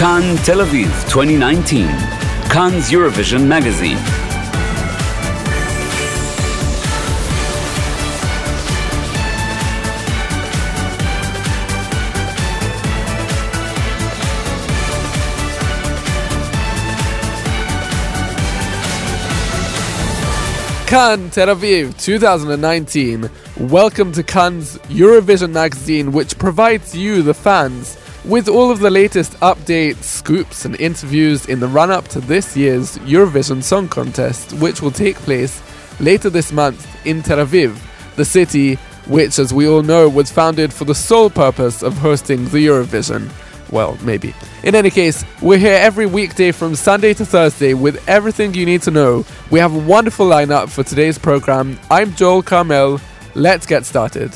Kan Tel Aviv 2019, Kan Eurovision Magazine. Kan Tel Aviv 2019. Welcome to Kan Eurovision magazine, which provides you, the fans, with all of the latest updates, scoops, and interviews in the run up to this year's Eurovision Song Contest, which will take place later this month in Tel Aviv, the city which, as we all know, was founded for the sole purpose of hosting the Eurovision. Well, maybe. In any case, we're here every weekday from Sunday to Thursday with everything you need to know. We have a wonderful lineup for today's program. I'm Joel Carmel. Let's get started.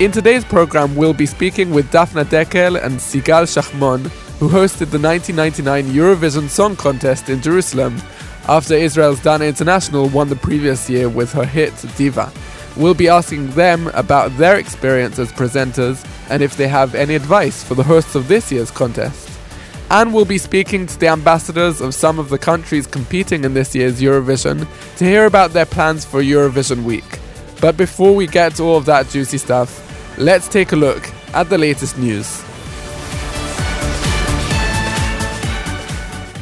In today's program, we'll be speaking with Daphna Dekel and Sigal Shachmon, who hosted the 1999 Eurovision Song Contest in Jerusalem after Israel's Dana International won the previous year with her hit Diva. We'll be asking them about their experience as presenters and if they have any advice for the hosts of this year's contest. And we'll be speaking to the ambassadors of some of the countries competing in this year's Eurovision to hear about their plans for Eurovision week. But before we get to all of that juicy stuff, let's take a look at the latest news.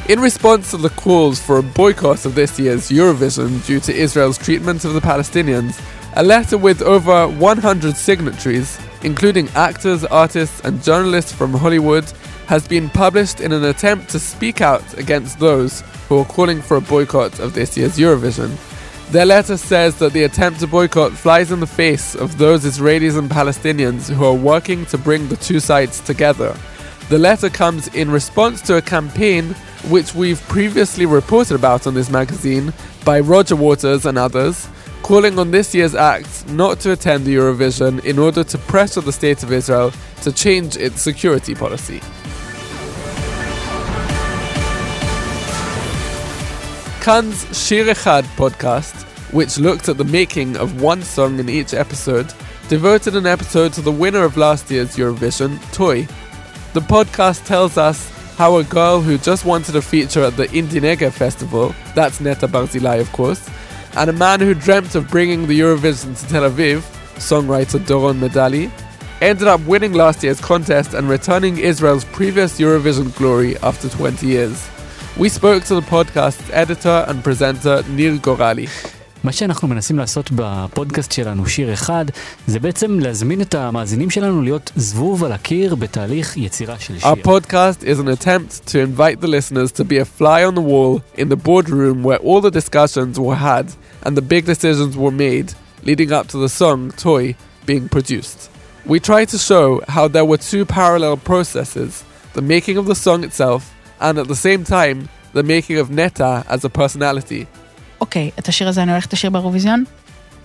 In response to the calls for a boycott of this year's Eurovision due to Israel's treatment of the Palestinians, a letter with over 100 signatories, including actors, artists, and journalists from Hollywood, has been published in an attempt to speak out against those who are calling for a boycott of this year's Eurovision. Their letter says that the attempt to boycott flies in the face of those Israelis and Palestinians who are working to bring the two sides together. The letter comes in response to a campaign which we've previously reported about on this magazine by Roger Waters and others, calling on this year's acts not to attend the Eurovision in order to pressure the State of Israel to change its security policy. Kan Shir Echad podcast, which looked at the making of one song in each episode, devoted an episode to the winner of last year's Eurovision, Toy. The podcast tells us how a girl who just wanted a feature at the Indie Festival, that's Netta Barzilai of course, and a man who dreamt of bringing the Eurovision to Tel Aviv, songwriter Doron Medali, ended up winning last year's contest and returning Israel's previous Eurovision glory after 20 years. We spoke to the podcast's editor and presenter Nir Gorali. מה שאנחנו מנסים לעשות בפודקאסט שלנו, שיר אחד, זה בעצם להזמין את המאזינים שלנו להיות זבוב על הקיר בתהליך יצירה של שיר. Our podcast is an attempt to invite the listeners to be a fly on the wall in the boardroom where all the discussions were had and the big decisions were made leading up to the song Toy being produced. We try to show how there were two parallel processes the making of the song itself and at the same time the making of Netta as a personality. אוקיי, את השיר הזה אני הולכת לשיר באירוויזיון?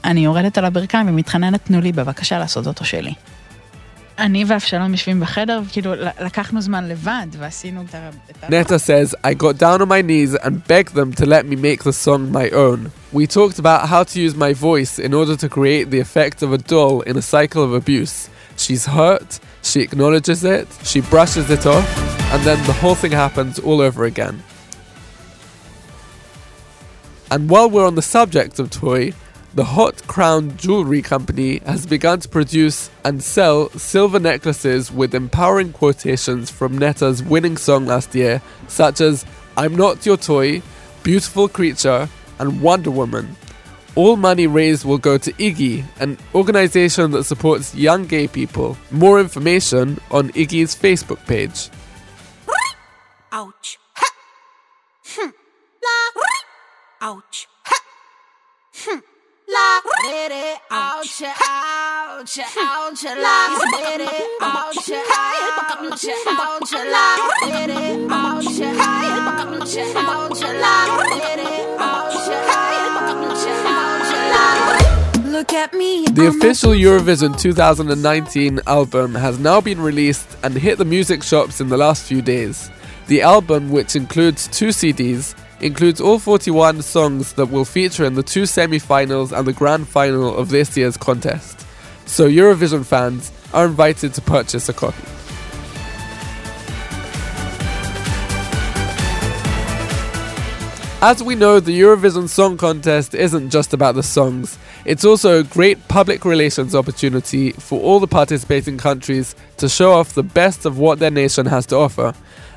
אני יורדת על הברכיים ומתחננת, תנו לי בבקשה לעשות אותו שלי. אני ואבשלום יושבים בחדר, וכאילו לקחנו זמן לבד ועשינו את ה... Netta says, I got down on my knees and begged them to let me make the song my own. We talked about how to use my voice in order to create the effect of a doll in a cycle of abuse. She's hurt, she acknowledges it, she brushes it off, and then the whole thing happens all over again. And while we're on the subject of toy, the Hot Crown Jewelry Company has begun to produce and sell silver necklaces with empowering quotations from Netta's winning song last year, such as I'm Not Your Toy, Beautiful Creature, and Wonder Woman. All money raised will go to Iggy, an organization that supports young gay people. More information on Iggy's Facebook page. Ouch. Ha. Hm. La. Ouch. Ha. Hm. La. Ouch. Ouch. Ouch. Ouch. La. Ouch. Ouch. Ouch. La. Ouch. Ouch. Ouch. La. Look at me. The official Eurovision 2019 album has now been released and hit the music shops in the last few days. The album, which includes two CDs, includes all 41 songs that will feature in the two semi finals and the grand final of this year's contest. So, Eurovision fans are invited to purchase a copy. As we know, the Eurovision Song Contest isn't just about the songs, it's also a great public relations opportunity for all the participating countries to show off the best of what their nation has to offer.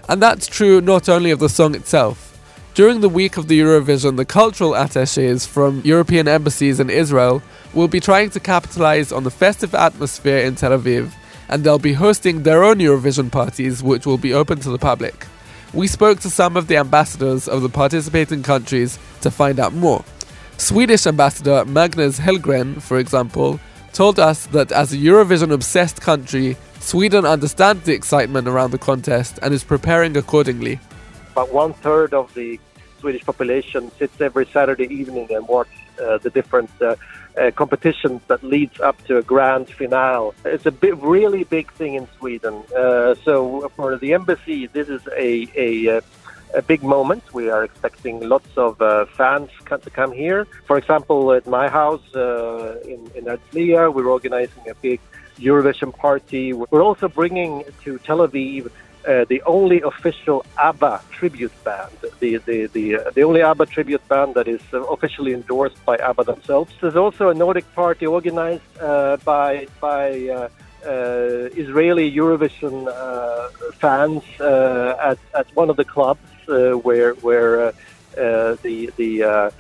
And that's true not only of the song itself. During the week of the Eurovision, the cultural attaches from European embassies in Israel will be trying to capitalize on the festive atmosphere in Tel Aviv, and they'll be hosting their own Eurovision parties, which will be open to the public. We spoke to some of the ambassadors of the participating countries to find out more. Swedish ambassador Magnus Hellgren, for example, told us that as a Eurovision obsessed country, Sweden understands the excitement around the contest and is preparing accordingly. About one third of the Swedish population sits every Saturday evening and watches uh, the different uh, uh, competitions that leads up to a grand finale. It's a really big thing in Sweden. Uh, so for the embassy, this is a, a, uh, a big moment. We are expecting lots of uh, fans to come here. For example, at my house uh, in, in Herzliya, we're organizing a big Eurovision party. We're also bringing to Tel Aviv uh, the only official ABBA tribute band, the the the, uh, the only ABBA tribute band that is uh, officially endorsed by ABBA themselves. There's also a Nordic party organized uh, by by uh, Israeli Eurovision fans at at one of the clubs where where the the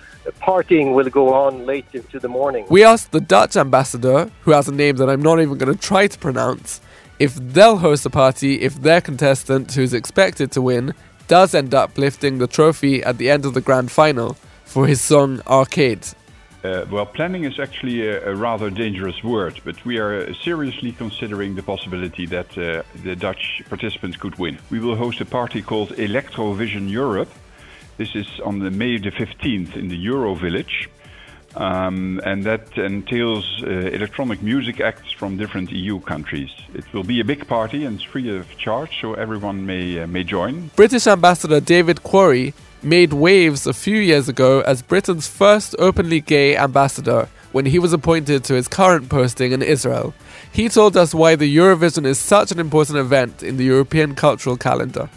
partying will go on late into the morning. We asked the Dutch ambassador, who has a name that I'm not even going to try to pronounce, if they'll host a party if their contestant, who's expected to win, does end up lifting the trophy at the end of the grand final for his song Arcade. Uh, well, planning is actually a, a, rather dangerous word, but we are seriously considering the possibility that uh, the Dutch participants could win. We will host a party called Electrovision Europe. This is on the May the 15th in the Euro Village. Um, and that entails uh, electronic music acts from different EU countries. It will be a big party and it's free of charge, so everyone may uh, may join. British Ambassador David Quarrey made waves a few years ago as Britain's first openly gay ambassador when he was appointed to his current posting in Israel. He told us why the Eurovision is such an important event in the European cultural calendar.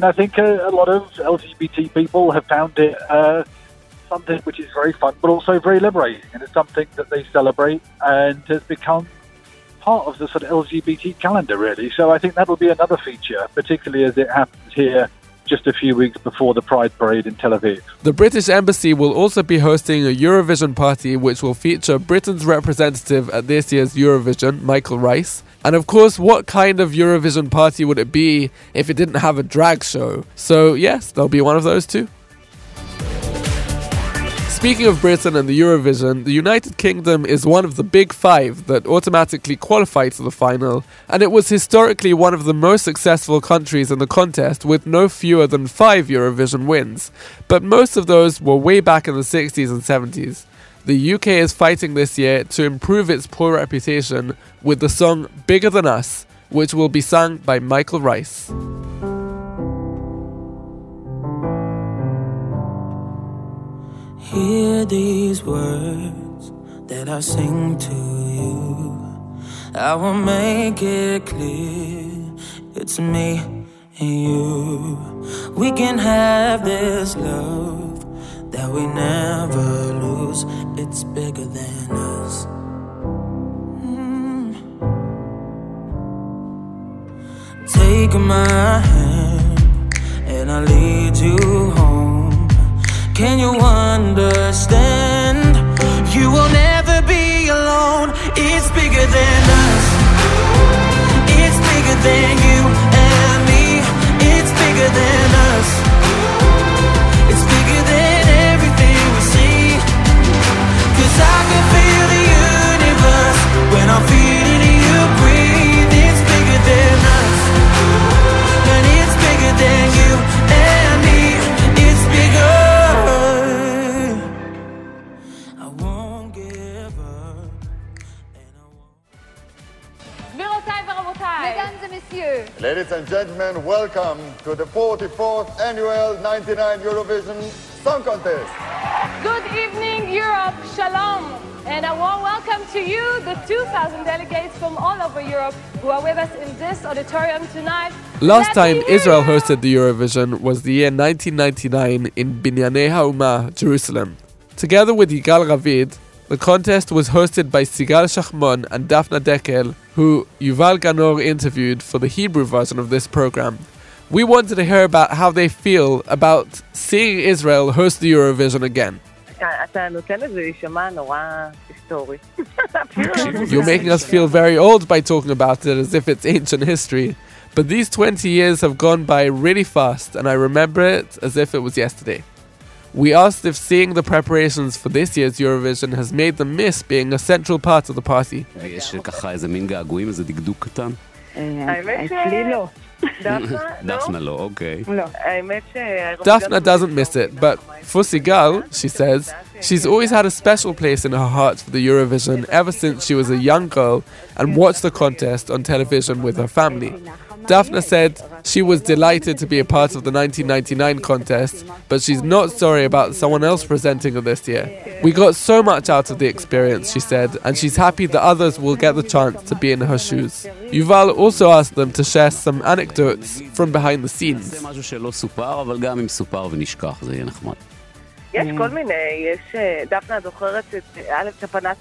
I think uh, a lot of LGBT people have found it uh, something which is very fun, but also very liberating, and it's something that they celebrate and has become part of the sort of LGBT calendar, really. So I think that'll be another feature, particularly as it happens here just a few weeks before the Pride Parade in Tel Aviv. The British Embassy will also be hosting a Eurovision party which will feature Britain's representative at this year's Eurovision, Michael Rice. And of course, what kind of Eurovision party would it be if it didn't have a drag show? So, yes, there'll be one of those too. Speaking of Britain and the Eurovision, the United Kingdom is one of the big five that automatically qualify to the final, and it was historically one of the most successful countries in the contest with no fewer than five Eurovision wins. But most of those were way back in the 60s and 70s. The UK is fighting this year to improve its poor reputation with the song Bigger Than Us, which will be sung by Michael Rice. Hear these words that I sing to you. I will make it clear it's me and you. We can have this love that we never lose. It's bigger than us. Mm. Take my hand and I'll lead you home. Can you understand? You will never be alone. It's bigger than Mesdames et messieurs, Ladies and gentlemen, welcome to the 44th annual 99 Eurovision Song Contest. Good evening, Europe. Shalom. And a warm welcome to you, the 2,000 delegates from all over Europe who are with us in this auditorium tonight. Last Let time Israel you. hosted the Eurovision was the year 1999 in Binyanei Haumah, Jerusalem. Together with Yigal Ravid, the contest was hosted by Sigal Shachmon and Daphna Dekel, who Yuval Ganor interviewed for the Hebrew version of this program. We wanted to hear about how they feel about seeing Israel host the Eurovision again. You're making us feel very old by talking about it as if it's ancient history. But these 20 years have gone by really fast, and I remember it as if it was yesterday. We asked if seeing the preparations for this year's Eurovision has made them miss being a central part of the party. ויש ככה איזה מין געגועים, איזה דקדוק קטן? האמת ש... אצלי לא. דפנה, לא? דפנה לא, אוקיי. לא. האמת ש... Daphna doesn't miss it, but for Sigal, she says, she's always had a special place in her heart for the Eurovision ever since she was a young girl and watched the contest on television with her family. Daphna said she was delighted to be a part of the 1999 contest, but she's not sorry about someone else presenting it this year. We got so much out of the experience, she said, and she's happy that others will get the chance to be in her shoes. Yuval also asked them to share some anecdotes from behind the scenes. יש כל מיני, יש, דפנה זוכרת את, א',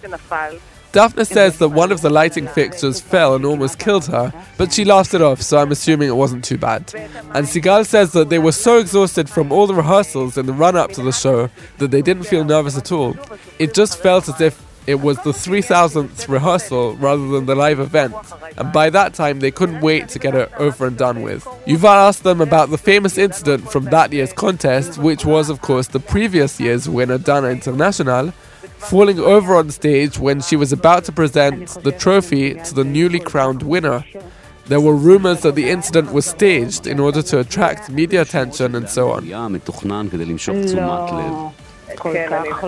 שנפל, Daphna says that one of the lighting fixtures fell and almost killed her, but she laughed it off, so I'm assuming it wasn't too bad. And Sigal says that they were so exhausted from all the rehearsals in the run up to the show that they didn't feel nervous at all. It just felt as if it was the 3000th rehearsal rather than the live event, and by that time they couldn't wait to get it over and done with. Yuval asked them about the famous incident from that year's contest, which was, of course, the previous year's winner, Dana International, falling over on stage when she was about to present the trophy to the newly crowned winner. There were rumors that the incident was staged in order to attract media attention and so on.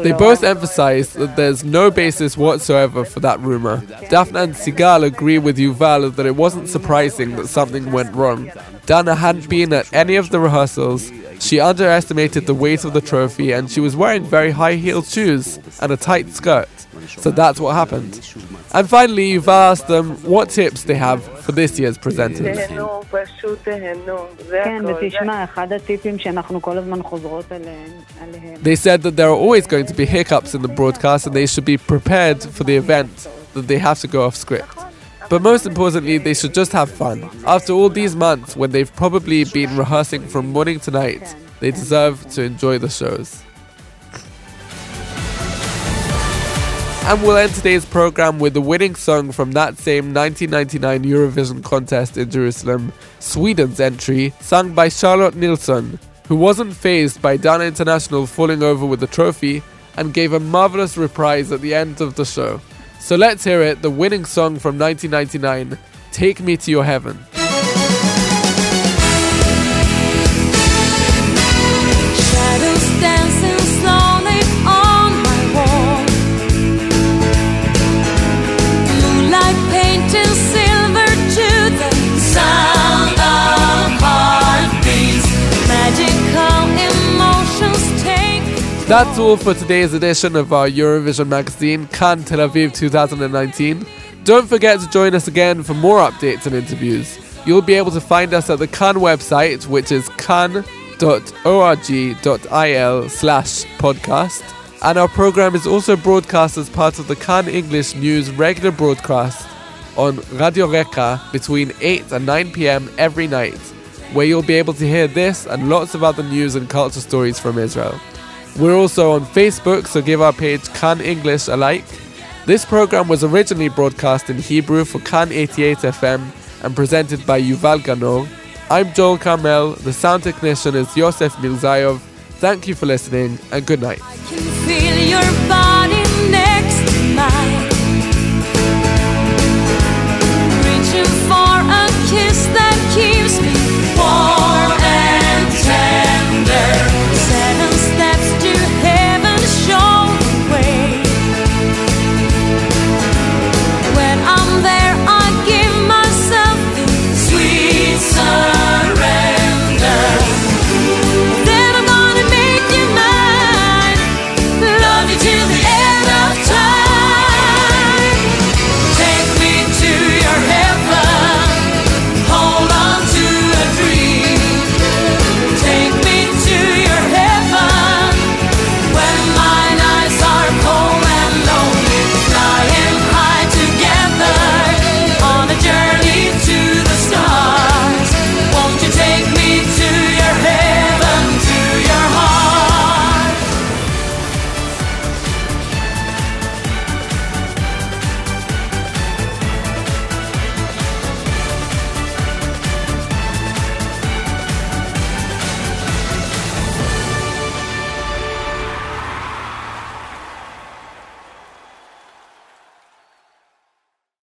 They both emphasize that there's no basis whatsoever for that rumor. Daphna and Sigal agree with Yuval that it wasn't surprising that something went wrong. Dana hadn't been at any of the rehearsals, she underestimated the weight of the trophy and she was wearing very high heeled shoes and a tight skirt. So that's what happened. And finally, Yuval asked them what tips they have for this year's presenters. They said that there are always going to be hiccups in the broadcast and they should be prepared for the event that they have to go off script. But most importantly, they should just have fun. After all these months, when they've probably been rehearsing from morning to night, they deserve to enjoy the shows. And we'll end today's program with the winning song from that same 1999 Eurovision contest in Jerusalem, Sweden's entry, sung by Charlotte Nilsson, who wasn't phased by Dana International falling over with the trophy and gave a marvelous reprise at the end of the show. So let's hear it the winning song from 1999, Take Me to Your Heaven. That's all for today's edition of our Eurovision magazine, Kan Tel Aviv 2019. Don't forget to join us again for more updates and interviews. You'll be able to find us at the Kan website, which is kan.org.il slash podcast. And our program is also broadcast as part of the Kan English News regular broadcast on Radio Reka between 8 and 9 pm every night, where you'll be able to hear this and lots of other news and culture stories from Israel. We're also on Facebook, so give our page Kan English a like. This program was originally broadcast in Hebrew for Kan 88 FM and presented by Yuval Ganor. I'm Joel Carmel, the sound technician is Yosef Mirzayov. Thank you for listening and good night.